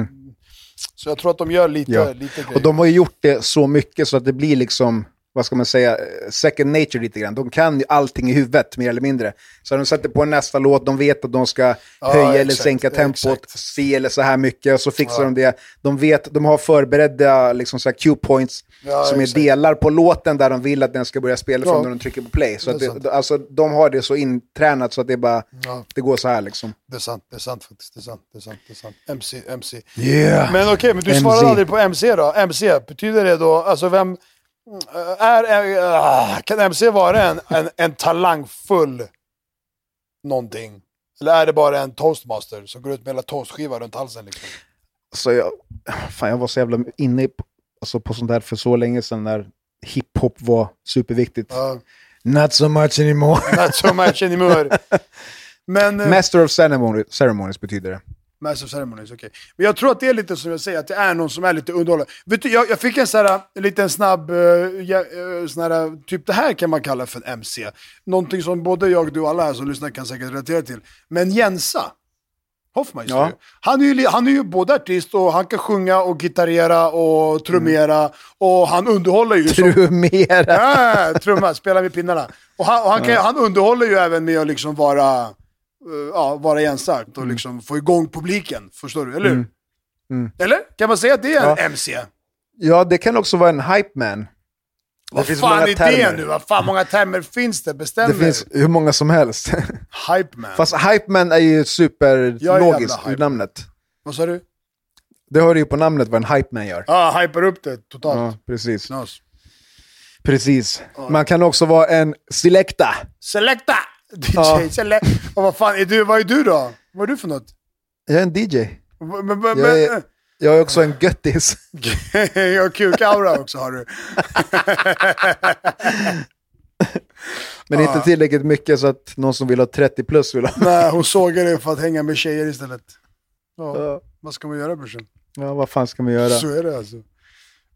Så jag tror att de gör lite, Mm. Ja. lite grejer. Och de har ju gjort det så mycket så att det blir liksom, vad ska man säga, second nature lite grann. De kan ju allting i huvudet mer eller mindre. Så de sätter på nästa låt, de vet att de ska Ja, höja eller exakt, sänka tempot, exakt. se eller så här mycket, och så fixar de det. De vet, de har förberedda liksom så här cue points Ja, som är exakt. delar på låten där de vill att den ska börja spela Ja. från när de trycker på play. Så Det att är det, alltså, de har det så intränat så att det bara, Ja. det går så här liksom. Det är sant, det är sant faktiskt. Det är sant, det är sant. Det är sant. MC, MC. Yeah. Men okej, men du MC. svarade aldrig på MC då. MC, betyder det då, alltså vem är, är ah, kan MC vara en, en, en talangfull någonting? Eller är det bara en toastmaster som går ut med hela toastskiva runt halsen liksom? Så jag, fan, jag var så jävla inne på, alltså på sånt där för så länge sedan när hiphop var superviktigt. Ja, Not so much anymore. not so much anymore. Men... eh, Master of ceremony, ceremonies betyder det. Master of Ceremonies, okej. Men jag tror att det är lite som jag säger, att det är någon som är lite underhållande. Vet du, jag, jag fick en sån här, en liten snabb, uh, ja, eh, sån här, typ det här kan man kalla för en MC. Någonting som både jag, du och alla här som lyssnar kan säkert relatera till. Men Jensa, Hoffmeister, Ja. han, är ju, han är ju både artist och han kan sjunga och gitarrera och trummera. Och han underhåller ju. som- Trumera. Ja, trumma, spela med pinnarna. Och han, och han, kan, han underhåller ju även med att liksom vara, ja, vara ensart och liksom få igång publiken. Förstår du? Eller hur? Eller? Kan man säga att det är en Ja. MC? Ja, det kan också vara en hype man. Vad finns fan många är det termer. nu? Vad fan många termer finns det? Bestäm Det finns hur många som helst. Hype man. Fast hype man är ju superlogiskt ur namnet. Vad sa du? Det du ju på namnet vad en hype man gör. Ja, ah, hypar upp det totalt. Ja, precis. Nice. Precis. Man kan också vara en selecta. Selecta! DJ Ja. Select. Och vad fan, är du, vad är du då? Vad är du för något? Jag är en DJ. Men, men, men, Jag är, jag är också en göttis. och kukaura också har du. Men inte tillräckligt mycket så att någon som vill ha 30 plus vill ha. Nej, hon sågar det för att hänga med tjejer istället. Ja, Ja. vad ska man göra brorsan? Ja, vad fan ska man göra? Så är det alltså.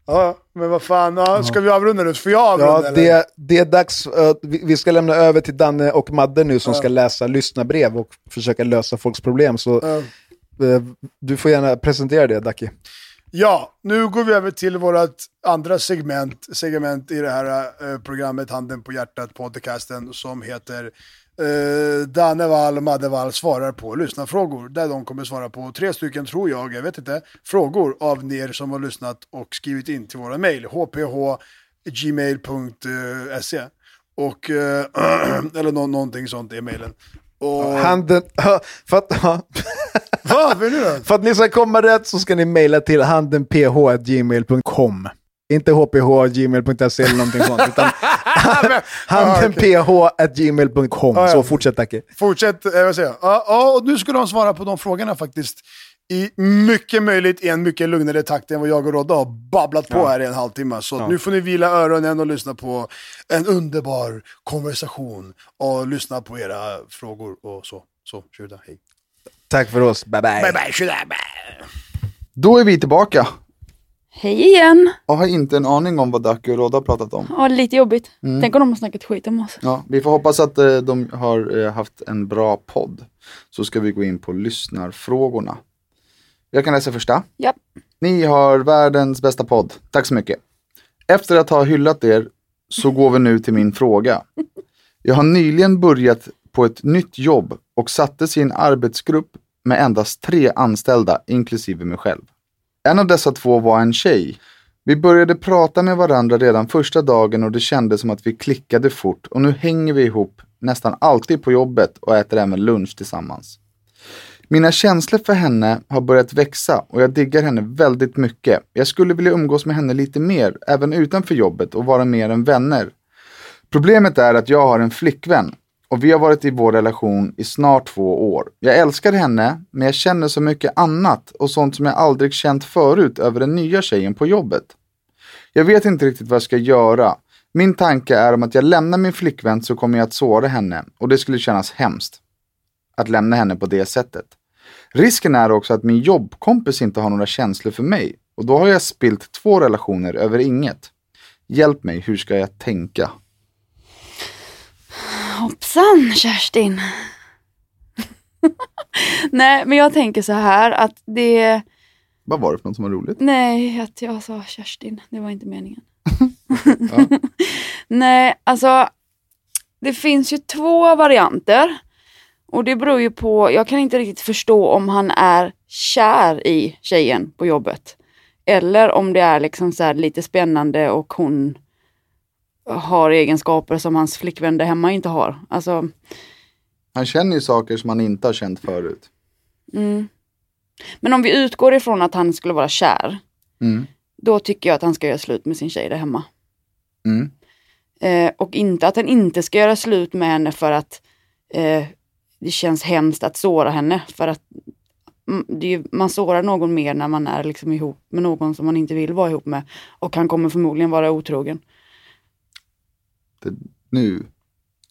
Ja, men vad fan, ja, ska vi avrunda nu? Får jag avrunda Ja, eller? det, det är dags. eh, vi vi ska lämna över till Danne och Madde nu som ska läsa lyssnarbrev och försöka lösa folks problem. Så Ja. eh, du får gärna presentera det, Dacke. Ja, nu går vi över till vårt andra segment, segment i det här eh, programmet Handen på hjärtat, podcasten som heter eh, Danne Wall och Madde Wall svarar på lyssnarfrågor. Där de kommer svara på tre stycken, tror jag, jag vet inte, frågor av er som har lyssnat och skrivit in till våra mejl, hph.gmail.se. Och, eh, eller nå- någonting sånt i mejlen. Och, Handen, för, att, ja, då? för att ni ska komma rätt så ska ni mejla till handenph.gmail.com. Inte hph.gmail.se eller någonting sånt, utan handenph.gmail.com. Ja, ja. Så fortsätt Dacke. Fortsätt, eh, vad säger jag? Ja, ja, och nu ska de svara på de frågorna faktiskt. I mycket möjligt i en mycket lugnare takt än vad jag och Rodda har babblat på här i en halvtimme. Så nu får ni vila öronen och lyssna på en underbar konversation. Och lyssna på era frågor och så. Så, tjuda, hej. Tack för oss, bye bye. Bye bye, tjuda, bye. Då är vi tillbaka Hej igen. och har inte en aning om vad Ducky och Rodda har pratat om. Ja, lite jobbigt. Tänk om de har snackat skit om oss. Ja, vi får hoppas att eh, de har eh, haft en bra podd. Så ska vi gå in på lyssnarfrågorna. Jag kan läsa första. Ja. Ni har världens bästa podd. Tack så mycket. Efter att ha hyllat er så går vi nu till min fråga. Jag har nyligen börjat på ett nytt jobb och sattes i en arbetsgrupp med endast tre anställda, inklusive mig själv. En av dessa två var en tjej. Vi började prata med varandra redan första dagen och det kändes som att vi klickade fort och nu hänger vi ihop nästan alltid på jobbet och äter även lunch tillsammans. Mina känslor för henne har börjat växa och jag diggar henne väldigt mycket. Jag skulle vilja umgås med henne lite mer, även utanför jobbet och vara mer än vänner. Problemet är att jag har en flickvän och vi har varit i vår relation i snart två år. Jag älskar henne, men jag känner så mycket annat och sånt som jag aldrig känt förut över den nya tjejen på jobbet. Jag vet inte riktigt vad jag ska göra. Min tanke är om att jag lämnar min flickvän så kommer jag att såra henne och det skulle kännas hemskt. Att lämna henne på det sättet. Risken är också att min jobbkompis inte har några känslor för mig. Och då har jag spilt två relationer över inget. Hjälp mig, hur ska jag tänka? Hoppsan Kerstin. Nej men jag tänker så här att det... Vad var det för något som var roligt? Nej, att jag sa Kerstin. Det var inte meningen. Nej, alltså. Det finns ju två varianter. Och det beror ju på, jag kan inte riktigt förstå om han är kär i tjejen på jobbet. Eller om det är liksom så lite spännande och hon har egenskaper som hans flickvän där hemma inte har. Alltså, Han känner ju saker som han inte har känt förut. mm. Men om vi utgår ifrån att han skulle vara kär. Mm. Då tycker jag att han ska göra slut med sin tjej där hemma. Mm. Eh, och inte att han inte ska göra slut med henne för att eh, det känns hemskt att såra henne. För att mm, ju- man sårar någon mer när man är liksom ihop med någon som man inte vill vara ihop med. Och han kommer förmodligen vara otrogen. Det, nu.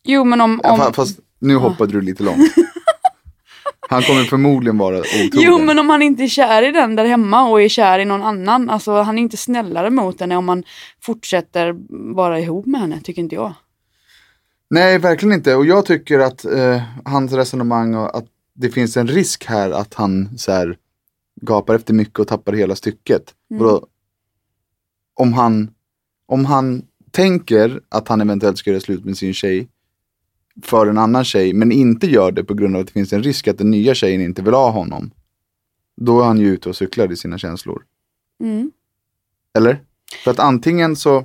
Jo men om... Ja, om fa- fast nu hoppade du lite långt. Han kommer förmodligen vara otrogen. Jo men om han inte är kär i den där hemma och är kär i någon annan. Alltså han är inte snällare mot henne om man fortsätter vara ihop med henne, tycker inte jag. Nej, verkligen inte. Och jag tycker att eh, hans resonemang och att det finns en risk här att han så här, gapar efter mycket och tappar hela stycket. Mm. Och då, om, han, om han tänker att han eventuellt ska göra slut med sin tjej för en annan tjej, men inte gör det på grund av att det finns en risk att den nya tjejen inte vill ha honom. Då är han ju ute och cyklar i sina känslor. Mm. Eller? För att antingen så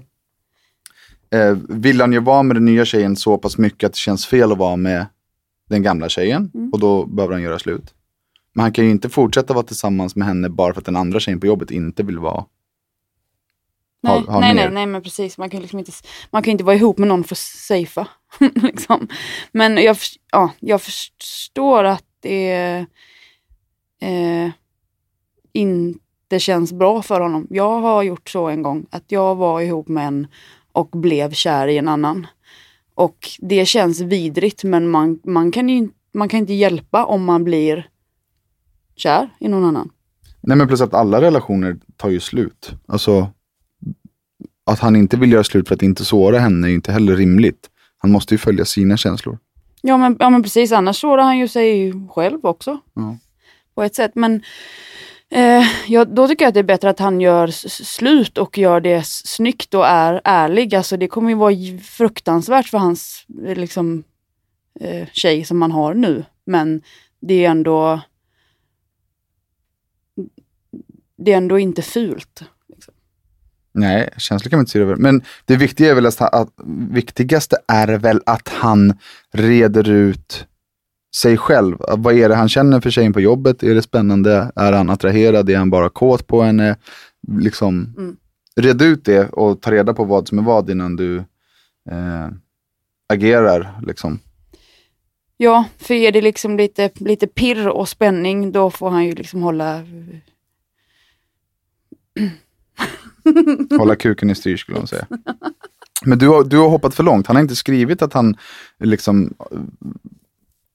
eh, vill han ju vara med den nya tjejen så pass mycket att det känns fel att vara med den gamla tjejen. Mm. Och då behöver han göra slut. Men han kan ju inte fortsätta vara tillsammans med henne bara för att den andra tjejen på jobbet inte vill vara. Nej, Ha- ha nej, nej, nej, men precis. Man kan, liksom inte, man kan inte vara ihop med någon för safea. liksom. Men jag, ja, jag förstår att det eh, inte känns bra för honom. Jag har gjort så en gång, att jag var ihop med en och blev kär i en annan. Och det känns vidrigt, men man, man, kan, ju, man kan inte hjälpa om man blir kär i någon annan. Nej men plus att alla relationer tar ju slut. Alltså att han inte vill göra slut för att inte såra henne är ju inte heller rimligt. Han måste ju följa sina känslor. Ja men, ja men precis, annars sårar han ju sig själv också. Ja. På ett sätt. Men eh, ja, då tycker jag att det är bättre att han gör slut och gör det snyggt och är ärlig. Alltså det kommer ju vara fruktansvärt för hans liksom, eh, tjej som han har nu. Men det är ändå det är ändå inte fult. Nej, känslor kan man inte se över. Men det viktiga är väl att, att, viktigaste är väl att han reder ut sig själv. Vad är det han känner för tjejen på jobbet? Är det spännande? Är han attraherad? Är han bara kåt på henne? Liksom, Mm. Red ut det och ta reda på vad som är vad innan du eh, agerar. Liksom. Ja, för är det liksom lite, lite pirr och spänning då får han ju liksom hålla Hålla kuken i styr skulle hon säga. Men du har, du har hoppat för långt. Han har inte skrivit att han liksom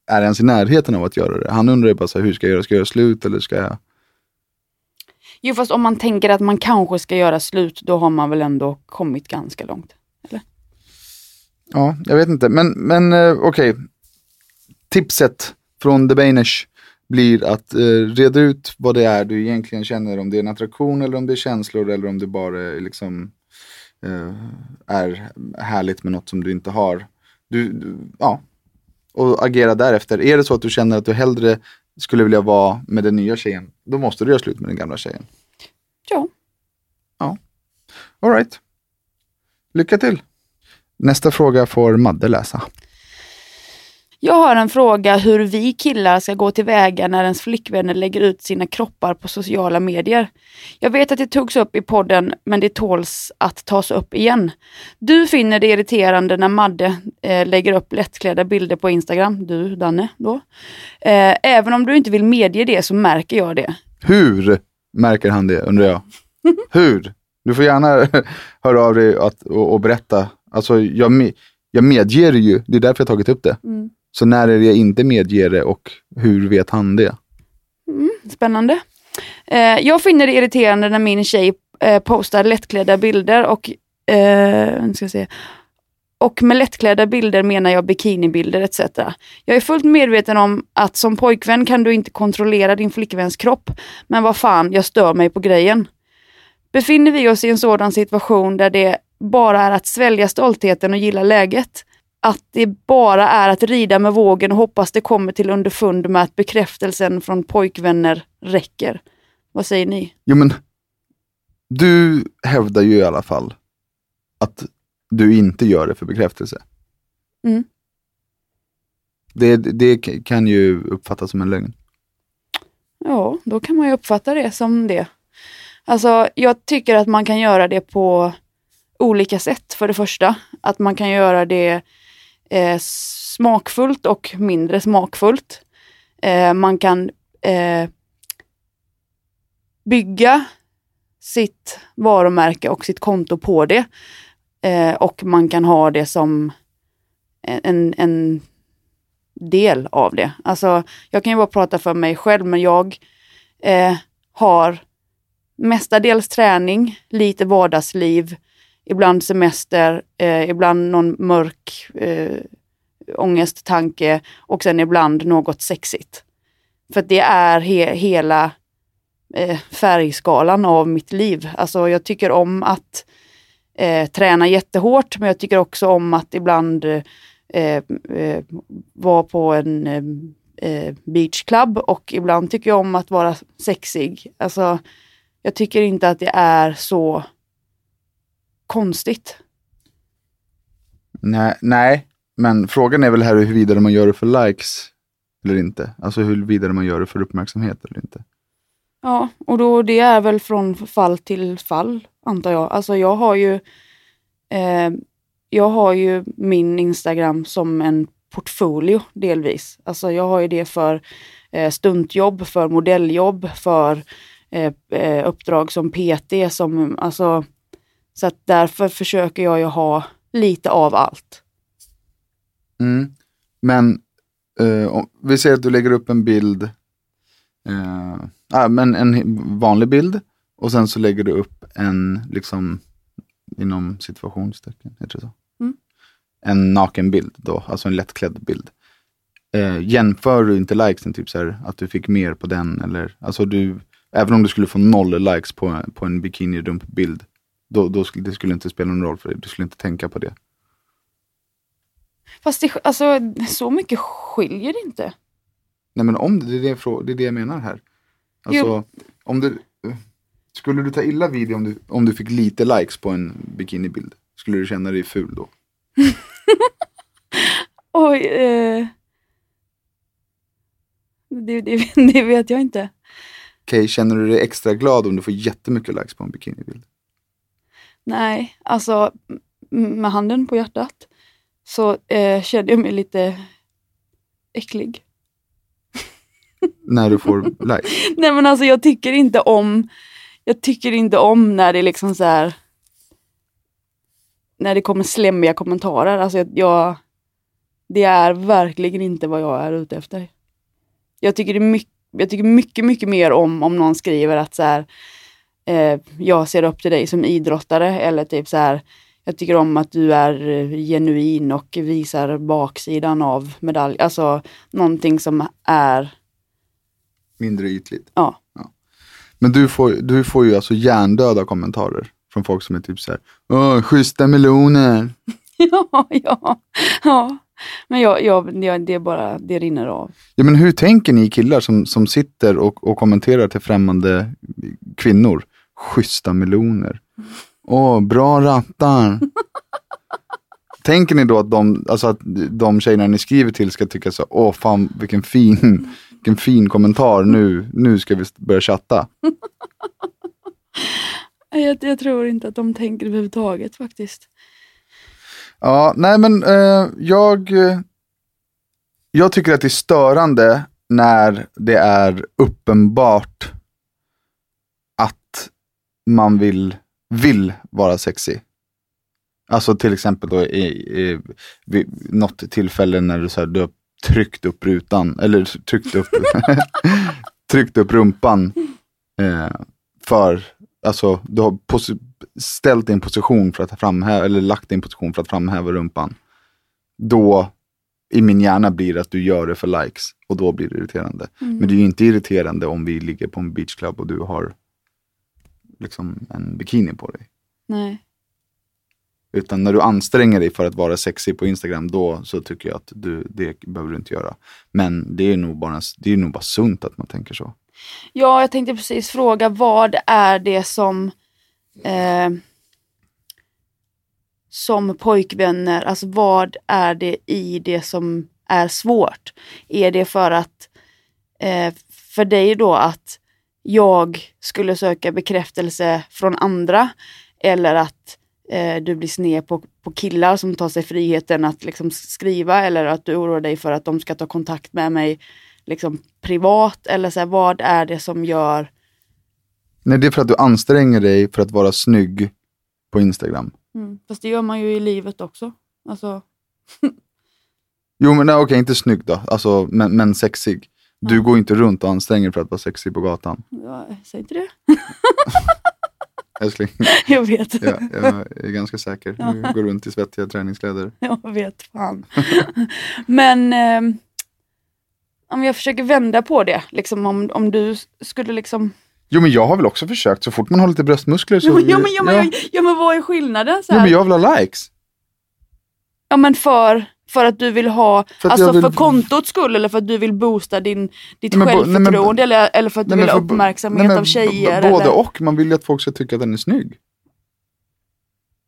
är ens i närheten av att göra det. Han undrar ju bara så här, hur ska jag göra? Ska jag göra slut eller ska jag? Jo fast om man tänker att man kanske ska göra slut, då har man väl ändå kommit ganska långt. Ja, jag vet inte. Men, men eh, okej. Tipset från The Bainish blir att eh, reda ut vad det är du egentligen känner. Om det är en attraktion eller om det är känslor eller om det bara liksom eh, är härligt med något som du inte har. Du, du, ja, och agera därefter. Är det så att du känner att du hellre skulle vilja vara med den nya tjejen, då måste du göra slut med den gamla tjejen. Ja. Ja. All right. Lycka till. Nästa fråga får Madde läsa. Jag har en fråga hur vi killar ska gå tillväga när ens flickvänner lägger ut sina kroppar på sociala medier. Jag vet att det togs upp i podden, men det tåls att tas upp igen. Du finner det irriterande när Madde eh, lägger upp lättklädda bilder på Instagram, du Danne då. Eh, även om du inte vill medge det så märker jag det. Hur märker han det, undrar jag? Hur? Du får gärna höra av dig att, och, och berätta. Alltså, jag, jag medger ju, det är därför jag tagit upp det. Mm. Så när är det jag inte medger det och hur vet han det? Mm, spännande. Eh, jag finner det irriterande när min tjej eh, postar lättklädda bilder och, eh, ska jag se. och med lättklädda bilder menar jag bikinibilder etc. Jag är fullt medveten om att som pojkvän kan du inte kontrollera din flickväns kropp, men vad fan, jag stör mig på grejen. Befinner vi oss i en sådan situation där det bara är att svälja stoltheten och gilla läget, att det bara är att rida med vågen och hoppas det kommer till underfund med att bekräftelsen från pojkvänner räcker. Vad säger ni? Jo men, du hävdar ju i alla fall att du inte gör det för bekräftelse. Mm. Det, det kan ju uppfattas som en lögn. Ja, då kan man ju uppfatta det som det. Alltså, jag tycker att man kan göra det på olika sätt för det första. Att man kan göra det eh, smakfullt och mindre smakfullt. Eh, man kan eh, bygga sitt varumärke och sitt konto på det. Eh, och man kan ha det som en, en del av det. Alltså, jag kan ju bara prata för mig själv, men jag eh, har mestadels träning, lite vardagsliv, ibland semester, eh, ibland någon mörk eh, ångesttanke och sen ibland något sexigt. För det är he hela eh, färgskalan av mitt liv. Alltså jag tycker om att eh, träna jättehårt, men jag tycker också om att ibland eh, eh, vara på en eh, eh beachclub och ibland tycker jag om att vara sexig. Alltså, jag tycker inte att det är så konstigt. Nej, nej, men frågan är väl här huruvida man gör det för likes eller inte. Alltså huruvida man gör det för uppmärksamhet eller inte. Ja, och då det är väl från fall till fall, antar jag. Alltså jag har ju eh, jag har ju min Instagram som en portfolio delvis. Alltså jag har ju det för eh, stuntjobb, för modelljobb, för eh, eh uppdrag som PT. Som, alltså, så att därför försöker jag ju ha lite av allt. Mm. Men eh, vi säger att du lägger upp en bild, eh, men en vanlig bild och sen så lägger du upp en, liksom inom situationstecken, heter det så? Mm. En nakenbild då, alltså en lättklädd bild. Eh, jämför du inte likesen, typ så här, att du fick mer på den eller, alltså du, även om du skulle få noll likes på, på en bikinidump-bild, då, då skulle det skulle inte spela någon roll för dig, du skulle inte tänka på det. Fast det, alltså, så mycket skiljer det inte. Nej men om det, det är det, det, är det jag menar här. Alltså, Jo. om du, skulle du ta illa vid dig om du, om du fick lite likes på en bikinibild? Skulle du känna dig ful då? Oj, eh, det, det, det vet jag inte. Okej, känner du dig extra glad om du får jättemycket likes på en bikinibild? Nej, alltså med handen på hjärtat så eh, kände jag mig lite äcklig. När du får likes? Nej men alltså jag tycker inte om jag tycker inte om när det liksom så här när det kommer slemmiga kommentarer. Alltså jag, jag det är verkligen inte vad jag är ute efter. Jag tycker, det mycket, jag tycker mycket, mycket mer om om någon skriver att så här, eh, jag ser upp till dig som idrottare eller typ så här, jag tycker om att du är eh, genuin och visar baksidan av medalj. Alltså någonting som är, Mindre ytligt? ja. Men du får, du får ju alltså hjärndöda kommentarer från folk som är typ så här, Åh, schyssta meloner. Ja, ja, ja. Men jag, jag, jag, det är bara, det rinner av. Ja, men hur tänker ni killar som, som sitter och, och kommenterar till främmande kvinnor? Schyssta meloner. Åh, bra rattar. Tänker ni då att de, alltså att de tjejerna ni skriver till ska tycka så, åh fan vilken fin, vilken fin kommentar, nu, nu ska vi börja chatta. Jag, jag tror inte att de tänker överhuvudtaget faktiskt. Ja, nej men eh, jag, jag tycker att det är störande när det är uppenbart man vill, vill vara sexy. Alltså till exempel då i, i, vid något tillfälle när du, så här, du har tryckt upp rutan, eller tryckt upp, tryckt upp rumpan eh, för, alltså du har ställt din position för att framhäva, eller lagt din position för att framhäva rumpan. Då i min hjärna blir det att du gör det för likes och då blir det irriterande. Mm. Men det är ju inte irriterande om vi ligger på en beachclub och du har liksom en bikini på dig. Nej. Utan när du anstränger dig för att vara sexig på Instagram, då så tycker jag att du, det behöver du inte göra. Men det är nog bara, det är nog bara sunt att man tänker så. Ja, jag tänkte precis fråga vad är det som eh, som pojkvänner, alltså vad är det i det som är svårt? Är det för att eh, för dig då att jag skulle söka bekräftelse från andra eller att eh, du blir sned på, på killar som tar sig friheten att liksom skriva eller att du oroar dig för att de ska ta kontakt med mig liksom privat eller så här, vad är det som gör Nej, det är för att du anstränger dig för att vara snygg på Instagram. Mm. Fast det gör man ju i livet också. Alltså, Jo, men okej, inte snygg då, alltså, men, men sexig. Du går inte runt och anstränger för att vara sexig på gatan. ja, säg inte det. Älskling, Jag vet. ja, jag är ganska säker. Ja. Går runt i svettiga träningskläder. Jag vet fan. Men eh, om jag försöker vända på det, liksom om, om du skulle liksom... Jo, men jag har väl också försökt. Så fort man har lite bröstmuskler så... Ja, men, ja, men, ja, ja. men vad är skillnaden? Så Jo, här? men jag vill ha likes. Ja men för, för att du vill ha, För alltså vill- för kontots skull eller för att du vill boosta din, ditt Nej, men bo- nej, men- självförtroende eller, eller för att du Nej, vill men ha uppmärksamhet nej, men av tjejer? Både eller? och. Man vill ju att folk ska tycka att den är snygg.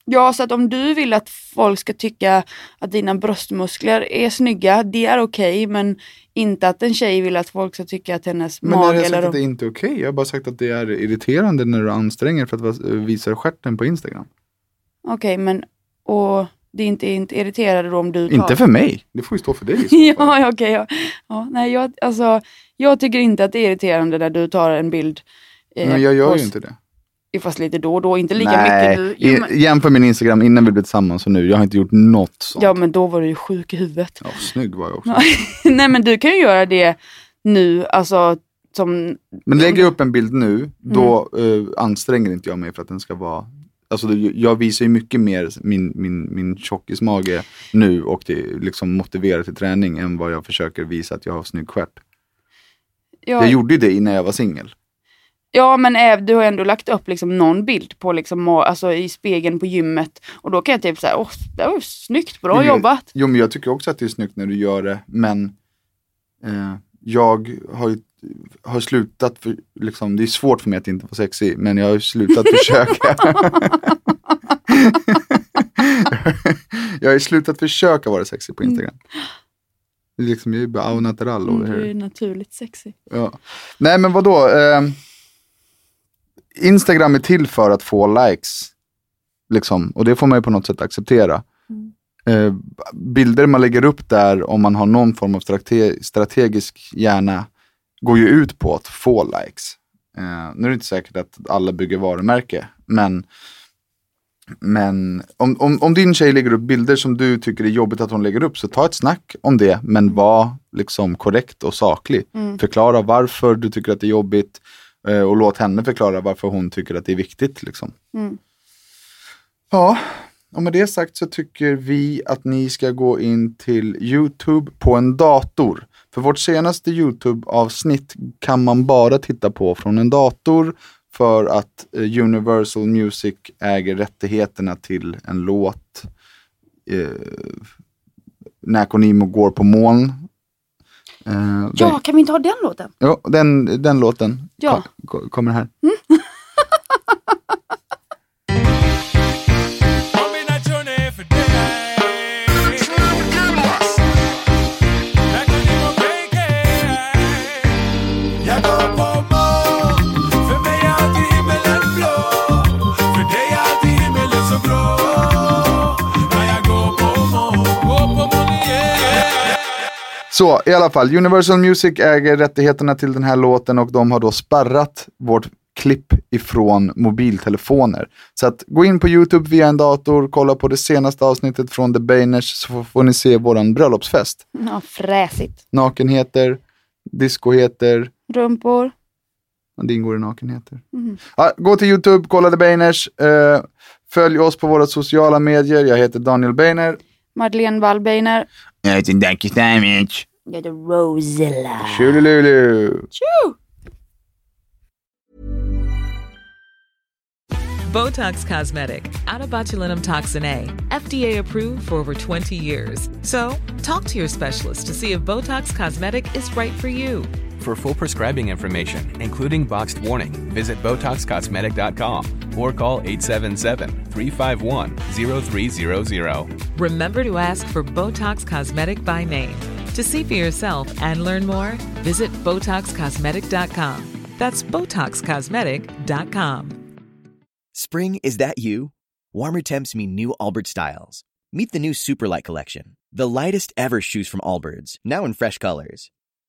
Ja, så att om du vill att folk ska tycka att dina bröstmuskler är snygga, det är okej, men inte att en tjej vill att folk ska tycka att hennes Men mage jag sagt eller... att det inte är okej. Jag har bara sagt att det är irriterande när du anstränger för att visa stjärten på Instagram. Okej, men och det är inte, inte irriterade då om du tar... Inte för mig. Det får ju stå för dig. ja, ja, okej. ja. Ja, nej, jag, alltså, jag tycker inte att det är irriterande när du tar en bild. eh, Men jag gör ju inte det. Fast lite då och då, inte lika Nej, mycket nu. Jo, i- men, jämför min Instagram innan vi blev tillsammans och nu. Jag har inte gjort något sånt. ja, men då var du ju sjuk i huvudet. Ja, snygg var jag också. nej, men du kan ju göra det nu, alltså som... Men lägger jag upp en bild nu, då Mm. eh, anstränger inte jag mig för att den ska vara Alltså jag visar ju mycket mer min, min, min tjockismage nu och det liksom motiverar till träning än vad jag försöker visa att jag har snygg stjärt. Ja, Jag gjorde ju det innan jag var singel. ja men du har ändå lagt upp liksom någon bild på liksom, alltså, i spegeln på gymmet. Och då kan jag typ säga, åh, det var snyggt, bra Jo, jobbat. Jo men jag tycker också att det är snyggt när du gör det, men eh, jag har ju har slutat, för, liksom, det är svårt för mig att inte vara sexig, men jag har slutat försöka. jag har slutat försöka vara sexig på Instagram. Det är liksom, jag är bara au natural. Mm, du är naturligt sexig. Ja. Nej men vadå? Eh, Instagram är till för att få likes. Liksom. Och det får man ju på något sätt acceptera. Eh, bilder man lägger upp där, om man har någon form av strate strategisk hjärna, går ju ut på att få likes. Eh, nu är det inte säkert att alla bygger varumärke, men men om, om, om din tjej lägger upp bilder som du tycker är jobbigt att hon lägger upp, så ta ett snack om det, men var liksom korrekt och saklig. Förklara varför du tycker att det är jobbigt eh, och låt henne förklara varför hon tycker att det är viktigt. Liksom. Mm. Ja, och med det sagt så tycker vi att ni ska gå in till YouTube på en dator. För vårt senaste YouTube-avsnitt kan man bara titta på från en dator för att eh, Universal Music äger rättigheterna till en låt. Eh, Naco Nimo går på moln. Eh, Ja, kan vi inte ha den låten? ja, den, den låten Ja. ko- ko- kommer här. Så i alla fall, Universal Music äger rättigheterna till den här låten och de har då spärrat vårt klipp ifrån mobiltelefoner. Så att gå in på YouTube via en dator, kolla på det senaste avsnittet från The Bainers så får ni se våran bröllopsfest. Ja, fräsigt. Nakenheter, discoheter, rumpor. Det ingår i nakenheter. Mhm. Ja, gå till YouTube, kolla The Beiners. Eh, följ oss på våra sociala medier. Jag heter Daniel Beiner. Madeleine Wallbeiner. Jag heter Danky Savage. Jag heter Rosilla. Tjolilulu. Tjo! Botox Cosmetic, out of botulinum toxin A, FDA approved for over 20 years. So, talk to your specialist to see if Botox Cosmetic is right for you. For full prescribing information, including boxed warning, visit BotoxCosmetic.com or call 877-351-0300. Remember to ask for Botox Cosmetic by name. To see for yourself and learn more, visit BotoxCosmetic.com. That's BotoxCosmetic.com. Spring, is that you? Warmer temps mean new Allbirds styles. Meet the new Superlight collection, the lightest ever shoes from Allbirds, now in fresh colors.